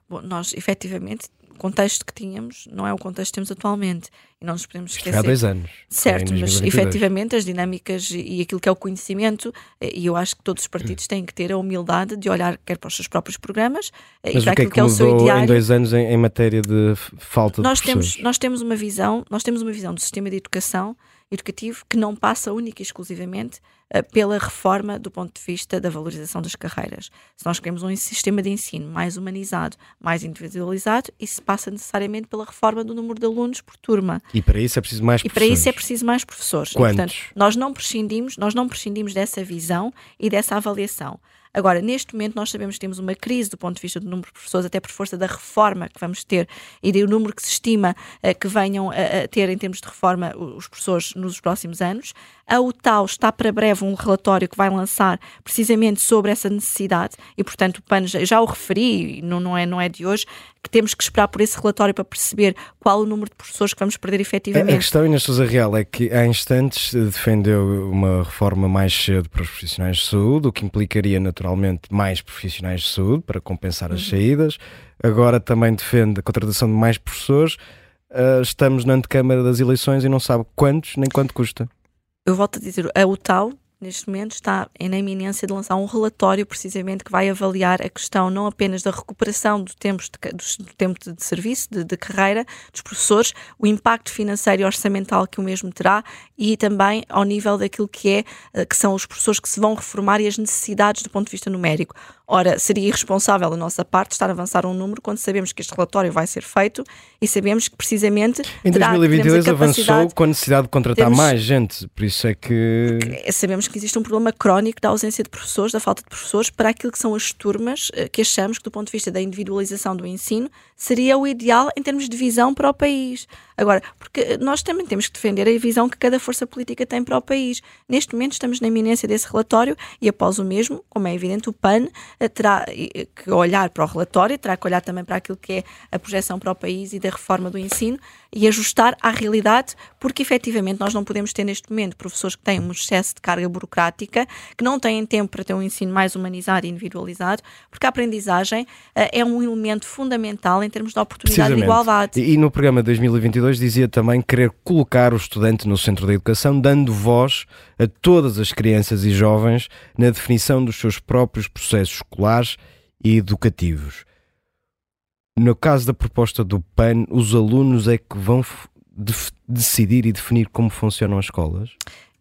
Bom, nós efetivamente contexto que tínhamos não é o contexto que temos atualmente. E não nos podemos esquecer. Há dois anos. Certo, mas efetivamente as dinâmicas e aquilo que é o conhecimento, eh, e eu acho que todos os partidos têm que ter a humildade de olhar quer para os seus próprios programas eh, mas e para aquilo que, é, que é o seu ideário. em dois anos em, em matéria de falta nós de temos Nós temos uma visão, nós temos uma visão do sistema de educação educativo que não passa única e exclusivamente uh, pela reforma do ponto de vista da valorização das carreiras. Se nós queremos um sistema de ensino mais humanizado, mais individualizado, isso passa necessariamente pela reforma do número de alunos por turma. E para isso é preciso mais e professores. E para isso é preciso mais professores. Quantos? E, portanto, nós não prescindimos, nós não prescindimos dessa visão e dessa avaliação. Agora, neste momento, nós sabemos que temos uma crise do ponto de vista do número de professores, até por força da reforma que vamos ter e do número que se estima uh, que venham a, a, ter em termos de reforma os professores nos próximos anos. A UTAU está para breve um relatório que vai lançar precisamente sobre essa necessidade e, portanto, o PAN já, já o referi, não, não, é, não é de hoje, que temos que esperar por esse relatório para perceber qual o número de professores que vamos perder efetivamente. A questão, Inês Sousa Real, é que há instantes defendeu uma reforma mais cedo para os profissionais de saúde, o que implicaria naturalmente mais profissionais de saúde para compensar as uhum. saídas. Agora também defende a contratação de mais professores. Uh, estamos na antecâmara das eleições e não sabe quantos nem quanto custa eu volto a dizer, a UTAU neste momento está na iminência de lançar um relatório precisamente que vai avaliar a questão não apenas da recuperação do tempo de, do tempo de serviço, de, de, carreira dos professores, o impacto financeiro e orçamental que o mesmo terá e também ao nível daquilo que é eh, que são os professores que se vão reformar e as necessidades do ponto de vista numérico. Ora, seria irresponsável da nossa parte estar a avançar um número quando sabemos que este relatório vai ser feito e sabemos que precisamente. Em 2022 avançou com a necessidade de contratar temos, mais gente, por isso é que. Sabemos que existe um problema crónico da ausência de professores, da falta de professores, para aquilo que são as turmas eh, que achamos que, do ponto de vista da individualização do ensino, seria o ideal em termos de visão para o país. Agora, porque nós também temos que defender a visão que cada força política tem para o país. Neste momento estamos na iminência desse relatório e após o mesmo, como é evidente, o PAN eh, terá que olhar para o relatório, terá que olhar também para aquilo que é a projeção para o país e da reforma do ensino e ajustar à realidade, porque efetivamente nós não podemos ter neste momento professores que têm um excesso de carga burocrática, que não têm tempo para ter um ensino mais humanizado e individualizado, porque a aprendizagem uh, é um elemento fundamental em termos de oportunidade e igualdade. E, e no programa 2022 dizia também querer colocar o estudante no centro da educação, dando voz a todas as crianças e jovens na definição dos seus próprios processos escolares e educativos. No caso da proposta do PAN, os alunos é que vão decidir e definir como funcionam as escolas?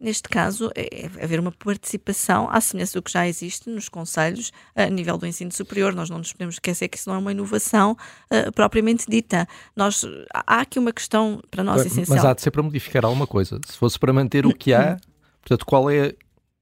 Neste caso, é, é haver uma participação à semelhança do que já existe nos conselhos a nível do ensino superior. Nós não nos podemos esquecer que isso não é uma inovação uh, propriamente dita. Nós, há aqui uma questão para nós mas, essencial. Mas há de ser para modificar alguma coisa. Se fosse para manter o que há, *clears throat* portanto, qual é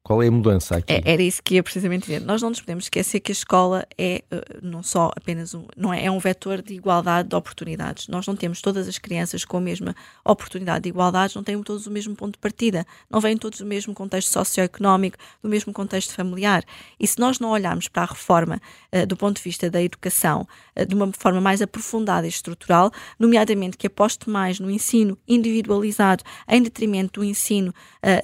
qual é a mudança aqui? É, era isso que ia precisamente dizer. Nós não nos podemos esquecer que a escola é uh, não só apenas um, não é, é um vetor de igualdade de oportunidades. Nós não temos todas as crianças com a mesma oportunidade de igualdade, não têm todos o mesmo ponto de partida, não vêm todos do mesmo contexto socioeconómico, do mesmo contexto familiar. E se nós não olharmos para a reforma uh, do ponto de vista da educação uh, de uma forma mais aprofundada e estrutural, nomeadamente que aposte mais no ensino individualizado em detrimento do ensino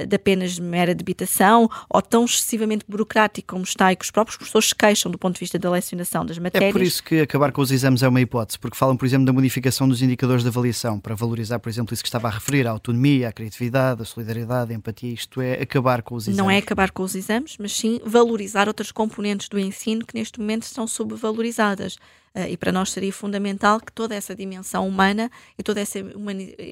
de apenas mera debitação ou tão excessivamente burocrático como está e que os próprios professores se queixam do ponto de vista da lecionação das matérias. É por isso que acabar com os exames é uma hipótese, porque falam, por exemplo, da modificação dos indicadores de avaliação, para valorizar, por exemplo, isso que estava a referir, a autonomia, a criatividade, a solidariedade, a empatia, isto é acabar com os exames. Não é acabar com os exames, mas sim valorizar outras componentes do ensino que neste momento estão subvalorizadas. Uh, e para nós seria fundamental que toda essa dimensão humana e toda essa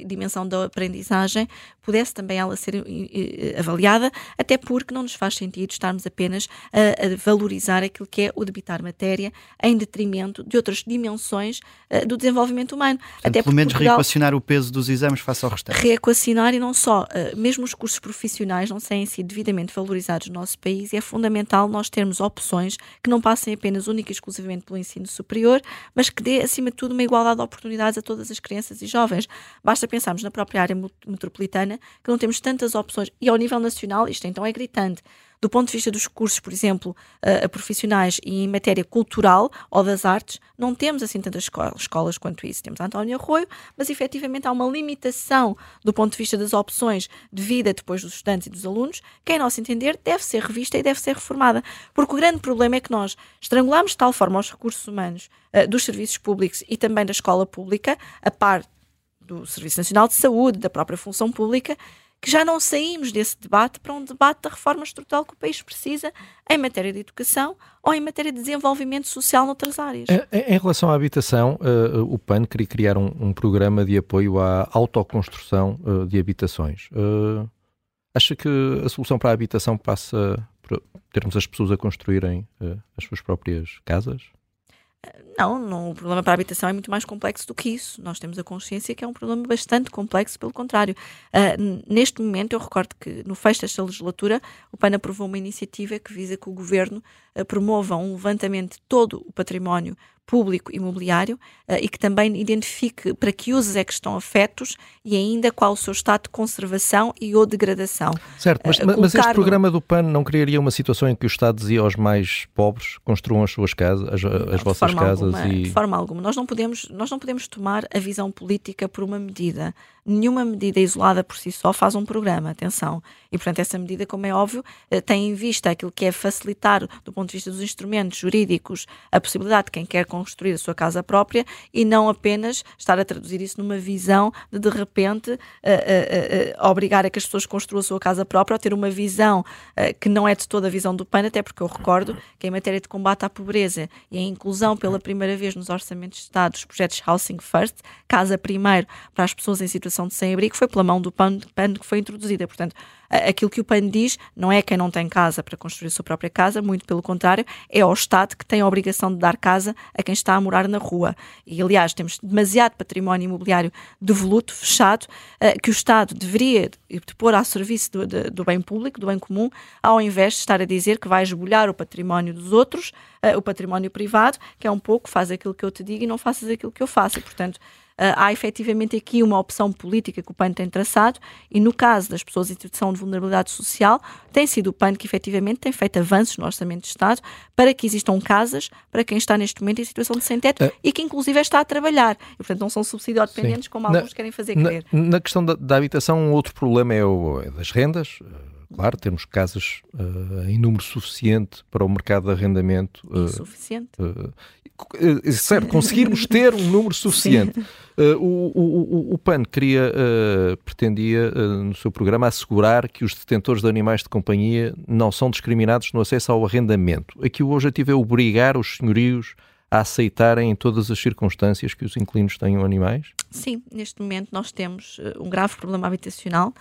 dimensão da aprendizagem pudesse também ela ser uh, avaliada, até porque não nos faz sentido estarmos apenas a, a valorizar aquilo que é o debitar matéria em detrimento de outras dimensões uh, do desenvolvimento humano. Portanto, até pelo menos Portugal, reequacionar o peso dos exames face ao restante. Reequacionar e não só, mesmo os cursos profissionais não têm sido devidamente valorizados no nosso país e é fundamental nós termos opções que não passem apenas única e exclusivamente pelo ensino superior, mas que dê, acima de tudo, uma igualdade de oportunidades a todas as crianças e jovens. Basta pensarmos na própria área metropolitana, que não temos tantas opções, e ao nível nacional, isto então é gritante do ponto de vista dos cursos, por exemplo, uh, profissionais e em matéria cultural ou das artes, não temos assim tantas escolas, quanto isso. Temos António Arroio, mas efetivamente há uma limitação do ponto de vista das opções de vida depois dos estudantes e dos alunos, que, em nosso entender, deve ser revista e deve ser reformada. Porque o grande problema é que nós estrangulamos de tal forma os recursos humanos uh, dos serviços públicos e também da escola pública, a par do Serviço Nacional de Saúde, da própria função pública, que já não saímos desse debate para um debate da reforma estrutural que o país precisa em matéria de educação ou em matéria de desenvolvimento social noutras áreas. Em, relação à habitação, uh, o PAN queria criar um, um, programa de apoio à autoconstrução uh, de habitações. Uh, acha que a solução para a habitação passa por termos as pessoas a construírem as suas próprias casas? Não, não, o problema para a habitação é muito mais complexo do que isso. Nós temos a consciência que é um problema bastante complexo, pelo contrário. Uh, neste momento, eu recordo que no fecho desta legislatura, o PAN aprovou uma iniciativa que visa que o governo uh, promova um levantamento de todo o património público imobiliário uh, e que também identifique para que usos é que estão afetos e ainda qual o seu estado de conservação e ou degradação. Certo, mas, uh, mas este programa do PAN não criaria uma situação em que o Estado dizia aos mais pobres construam as suas casas, as, não, as vossas casas alguma, e... De forma alguma. Nós não, podemos, nós não podemos tomar a visão política por uma medida. Nenhuma medida isolada por si só faz um programa, atenção. E, portanto, essa medida, como é óbvio, eh, tem em vista aquilo que é facilitar, do ponto de vista dos instrumentos jurídicos, a possibilidade de quem quer construir a sua casa própria e não apenas estar a traduzir isso numa visão de, de repente, uh, uh, uh, obrigar a que as pessoas construam a sua casa própria ou ter uma visão que não é de toda a visão do PAN, até porque eu recordo que em matéria de combate à pobreza e a inclusão pela primeira vez nos orçamentos de Estado dos projetos Housing First, Casa Primeiro, para as pessoas em situação de sem-abrigo, foi pela mão do PAN, PAN que foi introduzida. Portanto, aquilo que o PAN diz não é quem não tem casa para construir a sua própria casa, muito pelo contrário, é ao Estado que tem a obrigação de dar casa a quem está a morar na rua. E, aliás, temos demasiado património imobiliário devoluto, fechado, eh, que o Estado deveria pôr ao serviço do, do, bem público, do bem comum, ao invés de estar a dizer que vai esbulhar o património dos outros, eh, o património privado, que é um pouco faz aquilo que eu te digo e não faças aquilo que eu faço. E, portanto, há efetivamente aqui uma opção política que o PAN tem traçado e no caso das pessoas em situação de vulnerabilidade social, tem sido o PAN que efetivamente tem feito avanços no Orçamento de Estado para que existam casas para quem está neste momento em situação de sem-teto uh, e que inclusive está a trabalhar. E, portanto, não são subsídio-dependentes como alguns na, querem fazer na, crer. Na questão da, da, habitação, um outro problema é o é das rendas Claro, temos casas uh, em número suficiente para o mercado de arrendamento. Uh, Insuficiente. Uh, certo, conseguirmos ter um número *laughs* suficiente. O, o, o, PAN queria, pretendia, no seu programa, assegurar que os detentores de animais de companhia não são discriminados no acesso ao arrendamento. Aqui o objetivo é obrigar os senhorios a aceitarem em todas as circunstâncias que os inquilinos tenham animais? Sim, neste momento nós temos um grave problema habitacional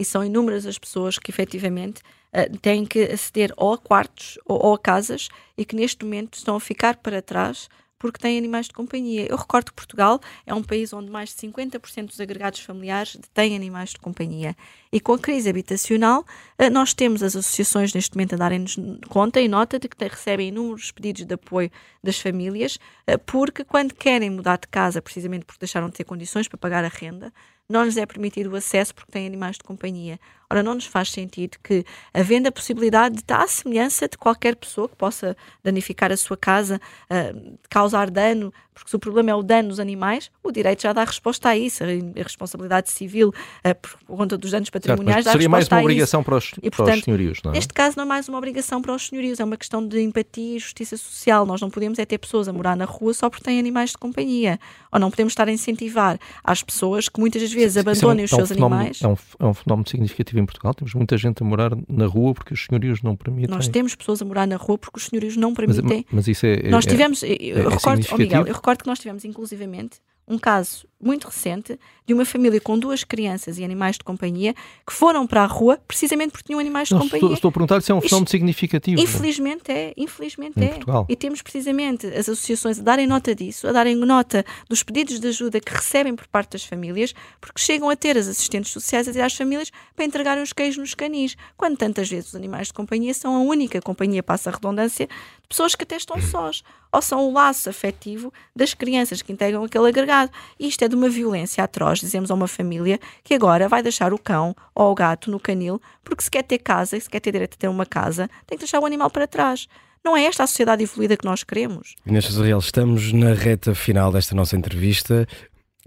e são inúmeras as pessoas que efetivamente uh, têm que aceder ou a quartos ou, ou, a casas e que neste momento estão a ficar para trás porque têm animais de companhia. Eu recordo que Portugal é um país onde mais de 50% dos agregados familiares têm animais de companhia. E com a crise habitacional, uh, nós temos as associações neste momento a darem-nos conta e nota de que recebem inúmeros pedidos de apoio das famílias, uh, porque quando querem mudar de casa, precisamente porque deixaram de ter condições para pagar a renda, não lhes é permitido o acesso porque têm animais de companhia. Ora, não nos faz sentido que, havendo a possibilidade de estar à semelhança de qualquer pessoa que possa danificar a sua casa, uh, causar dano, porque se o problema é o dano nos animais, o direito já dá resposta a isso. A responsabilidade civil, uh, por conta dos danos patrimoniais, certo, seria mais uma obrigação para os, e, portanto, para os senhorios, não é? Neste caso, não é mais uma obrigação para os senhorios, é uma questão de empatia e justiça social. Nós não podemos é ter pessoas a morar na rua só porque têm animais de companhia. Ou não podemos estar a incentivar às pessoas que muitas das vezes abandonem é um, os seus é um animais. É um, é um fenómeno significativo em Portugal. Temos muita gente a morar na rua porque os senhorios não permitem. Nós temos pessoas a morar na rua porque os senhorios não permitem. Mas, mas isso é. Nós é- tivemos. É, eu, recordo, oh Miguel, eu recordo que nós tivemos, inclusivamente, um caso muito recente de uma família com duas crianças e animais de companhia que foram para a rua precisamente porque tinham animais de não, companhia. Estou, estou a perguntar se é um fenómeno Isto, significativo. Infelizmente é, infelizmente em é. Portugal. E temos precisamente as associações a darem nota disso, a darem nota dos pedidos de ajuda que recebem por parte das famílias, porque chegam a ter as assistentes sociais a dizer às famílias para entregarem os queijos nos canis, quando tantas vezes os animais de companhia são a única companhia, passa a redundância, pessoas que até estão sós, ou são o laço afetivo das crianças que integram aquele agregado. E isto é de uma violência atroz, dizemos a uma família que agora vai deixar o cão ou o gato no canil, porque se quer ter casa e se quer ter direito a ter uma casa, tem que deixar o animal para trás. Não é esta a sociedade evoluída que nós queremos? Inês Real, estamos na reta final desta nossa entrevista.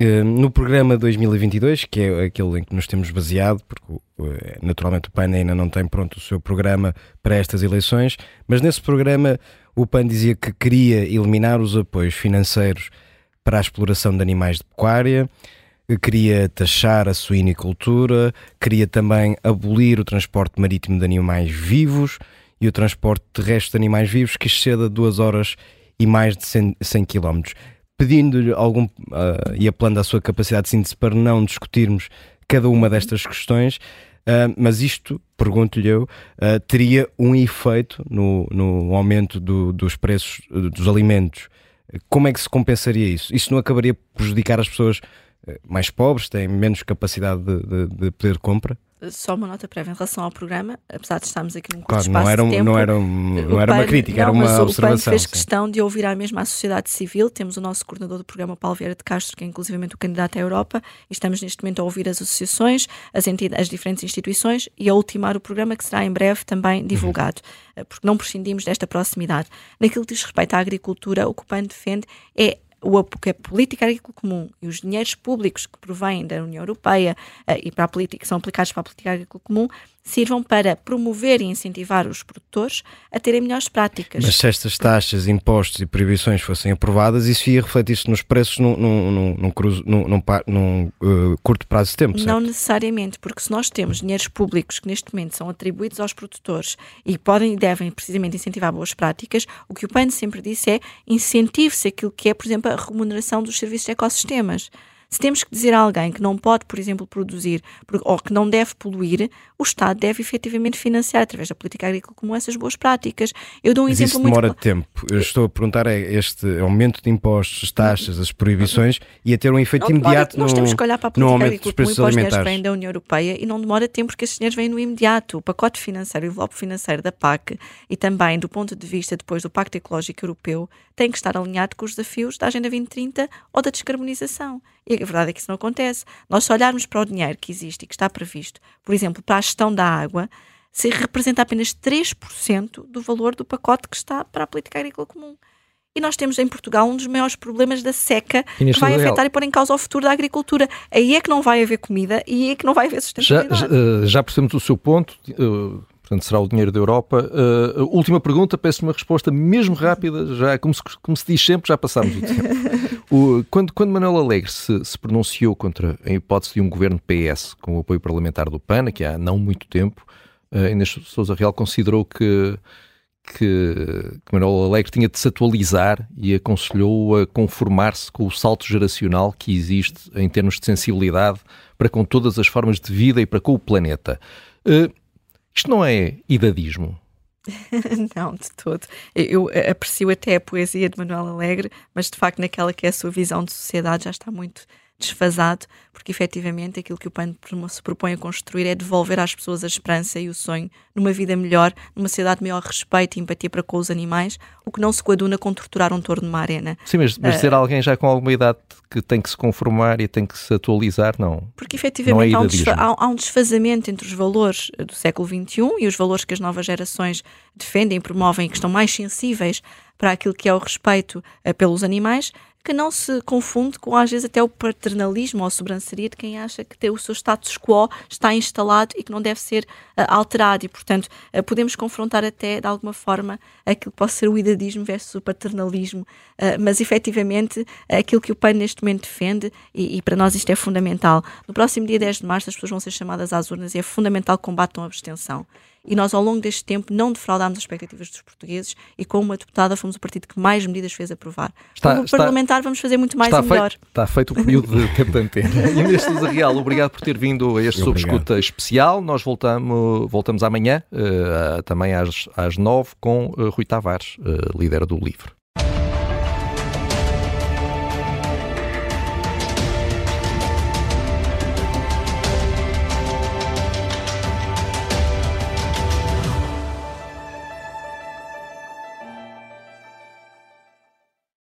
Eh, no programa 2022, que é aquele em que nos temos baseado, porque eh, naturalmente o PAN ainda não tem pronto o seu programa para estas eleições, mas nesse programa o PAN dizia que queria eliminar os apoios financeiros para a exploração de animais de pecuária, queria taxar a suinicultura, queria também abolir o transporte marítimo de animais vivos e o transporte terrestre de animais vivos que exceda duas horas e mais de 100, 100 km. Pedindo-lhe algum, uh, e apelando à sua capacidade de síntese para não discutirmos cada uma destas questões, uh, mas isto, pergunto-lhe eu, uh, teria um efeito no, no aumento do, dos preços dos alimentos como é que se compensaria isso? Isso não acabaria por prejudicar as pessoas mais pobres, têm menos capacidade de, de, de poder de compra? só uma nota prévia em relação ao programa, apesar de estarmos aqui num curto claro, não era, um, de tempo, não era, um, não era uma crítica, não, era uma observação. O PAN fez questão de ouvir a mesma a sociedade civil. Temos o nosso coordenador do programa, Paulo Vieira de Castro, que é inclusivamente o candidato à Europa, e estamos neste momento a ouvir as associações, as, as diferentes instituições e a ultimar o programa, que será em breve também divulgado, uhum. porque não prescindimos desta proximidade. Naquilo que diz respeito à agricultura, o que o PAN defende é o que é política agrícola comum e os dinheiros públicos que provêm da União Europeia uh, e para a política, que são aplicados para a política agrícola comum sirvam para promover e incentivar os produtores a terem melhores práticas. Mas se estas taxas, impostos e proibições fossem aprovadas, isso ia refletir-se nos preços num, num, num, num, num uh, curto prazo de tempo, certo? Não necessariamente, porque se nós temos dinheiros públicos que neste momento são atribuídos aos produtores e podem e devem precisamente incentivar boas práticas, o que o PAN sempre disse é incentive-se aquilo que é, por exemplo, a remuneração dos serviços de ecossistemas. Se temos que dizer a alguém que não pode, por exemplo, produzir ou que não deve poluir, o Estado deve efetivamente financiar, através da política agrícola comum, essas boas práticas. Eu dou um Mas exemplo isso demora muito... tempo. Eu estou a perguntar é este aumento de impostos, taxas, as proibições e a ter um efeito não, imediato Nós no, temos que olhar para a política agrícola comum e para os dinheiros vêm da União Europeia e não demora tempo porque esses dinheiros vêm no imediato. O pacote financeiro, o envelope financeiro da PAC e também do ponto de vista depois do Pacto Ecológico Europeu tem que estar alinhado com os desafios da Agenda 2030 ou da descarbonização. E a verdade é que isso não acontece. Nós, se olharmos para o dinheiro que existe e que está previsto, por exemplo, para a gestão da água, se representa apenas 3% do valor do pacote que está para a política agrícola comum. e nós temos em Portugal um dos maiores problemas da seca que vai afetar e pôr em causa o futuro da agricultura. Aí é que não vai haver comida e aí é que não vai haver sustentabilidade. Já, já, eh, já percebemos o seu ponto. Portanto, será o dinheiro da Europa. Uh, última pergunta, peço uma resposta mesmo rápida, já como se, como se diz sempre, já passámos o tempo. o, quando, quando Manuel Alegre se, se, pronunciou contra a hipótese de um governo PS com o apoio parlamentar do PAN, que há não muito tempo, uh, Inês Sousa Real considerou que que, que Manuel Alegre tinha de se atualizar e aconselhou a conformar-se com o salto geracional que existe em termos de sensibilidade para com todas as formas de vida e para com o planeta. Uh, isto não é idadismo? *laughs* não, de todo. Eu aprecio até a poesia de Manuel Alegre, mas de facto, naquela que é a sua visão de sociedade, já está muito desfasado, porque efetivamente aquilo que o PAN se propõe a construir é devolver às pessoas a esperança e o sonho numa vida melhor, numa sociedade de maior respeito e empatia para com os animais, o que não se coaduna com torturar um touro numa arena. Sim, mas, mas uh, ser alguém já com alguma idade que tem que se conformar e tem que se atualizar, não. Porque efetivamente é há, um há, há um desfazamento entre os valores do século XXI e os valores que as novas gerações defendem promovem e que estão mais sensíveis para aquilo que é o respeito uh, pelos animais que não se confunde com, às vezes, até o paternalismo ou a sobranceria de quem acha que o seu status quo está instalado e que não deve ser uh, alterado. E, portanto, uh, podemos confrontar até, de alguma forma, aquilo que pode ser o idadismo versus o paternalismo, uh, mas, efetivamente, aquilo que o PAN neste momento defende, e, e, para nós isto é fundamental. No próximo dia 10 de março, as pessoas vão ser chamadas às urnas e é fundamental que combatam a abstenção e nós, ao longo deste tempo, não defraudámos as expectativas dos portugueses e, como uma deputada, fomos o partido que mais medidas fez aprovar. Está, como está, parlamentar, vamos fazer muito mais e melhor. Feito, está feito o período de tempo de antena. *laughs* Inês Sousa Real, obrigado por ter vindo a este Sob Escuta especial. Nós voltamos, voltamos amanhã, uh, também às, às nove, com uh, Rui Tavares, uh, líder do LIVRE.